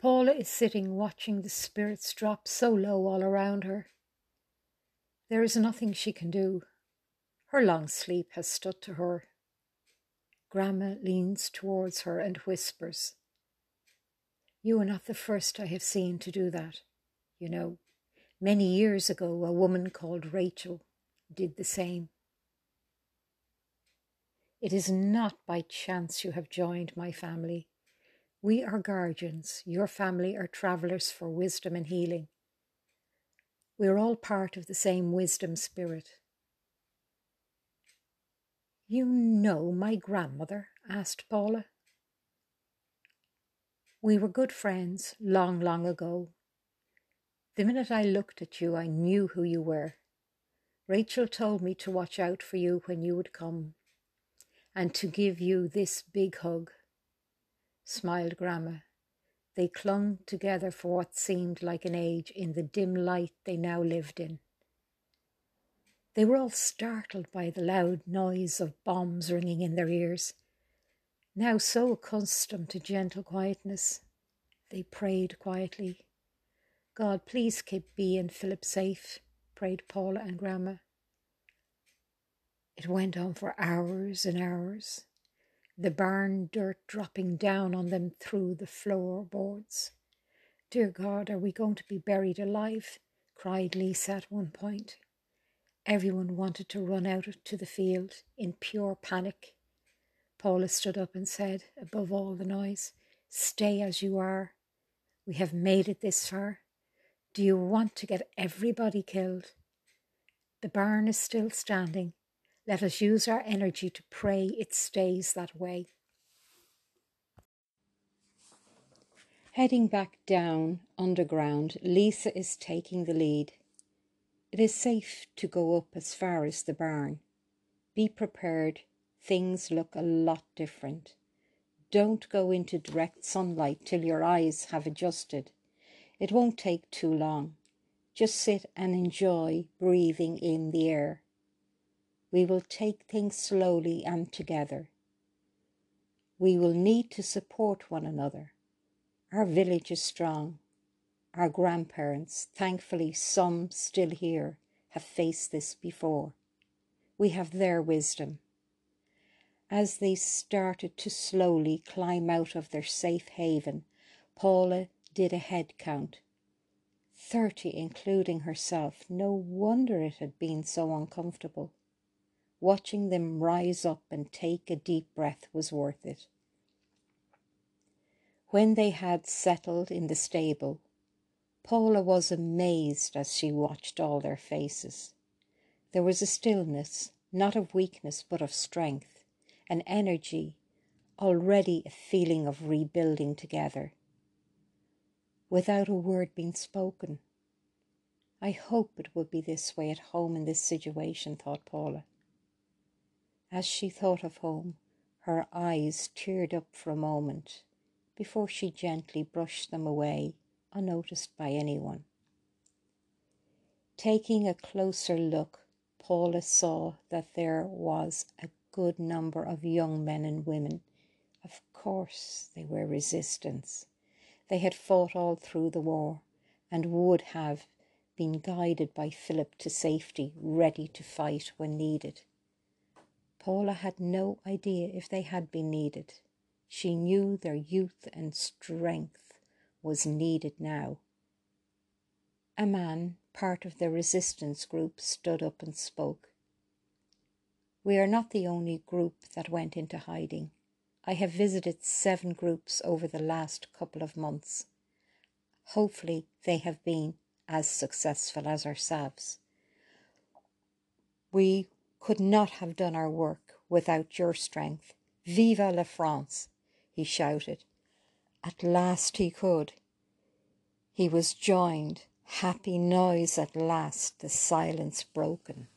Paula is sitting watching the spirits drop so low all around her. There is nothing she can do. Her long sleep has stood to her. Grandma leans towards her and whispers, You are not the first I have seen to do that. You know, many years ago, a woman called Rachel did the same. It is not by chance you have joined my family. We are guardians. Your family are travellers for wisdom and healing. We are all part of the same wisdom spirit. You know my grandmother? asked Paula. We were good friends long, long ago. The minute I looked at you, I knew who you were. Rachel told me to watch out for you when you would come and to give you this big hug smiled Grandma. They clung together for what seemed like an age in the dim light they now lived in. They were all startled by the loud noise of bombs ringing in their ears. Now so accustomed to gentle quietness, they prayed quietly. God, please keep Bea and Philip safe, prayed Paula and Grandma. It went on for hours and hours the barn dirt dropping down on them through the floorboards. Dear God, are we going to be buried alive? cried Lisa at one point. Everyone wanted to run out to the field in pure panic. Paula stood up and said, above all the noise, Stay as you are. We have made it this far. Do you want to get everybody killed? The barn is still standing, let us use our energy to pray it stays that way. Heading back down underground, Lisa is taking the lead. It is safe to go up as far as the barn. Be prepared, things look a lot different. Don't go into direct sunlight till your eyes have adjusted. It won't take too long. Just sit and enjoy breathing in the air. We will take things slowly and together. We will need to support one another. Our village is strong. Our grandparents, thankfully some still here, have faced this before. We have their wisdom. As they started to slowly climb out of their safe haven, Paula did a head count. Thirty, including herself. No wonder it had been so uncomfortable. Watching them rise up and take a deep breath was worth it. When they had settled in the stable, Paula was amazed as she watched all their faces. There was a stillness, not of weakness, but of strength, an energy, already a feeling of rebuilding together. Without a word being spoken. I hope it will be this way at home in this situation, thought Paula. As she thought of home, her eyes teared up for a moment before she gently brushed them away, unnoticed by anyone. Taking a closer look, Paula saw that there was a good number of young men and women. Of course, they were resistance. They had fought all through the war and would have been guided by Philip to safety, ready to fight when needed. Paula had no idea if they had been needed. She knew their youth and strength was needed now. A man, part of the resistance group, stood up and spoke. We are not the only group that went into hiding. I have visited seven groups over the last couple of months. Hopefully, they have been as successful as ourselves. We could not have done our work without your strength. Vive la France! he shouted. At last he could. He was joined. Happy noise at last, the silence broken.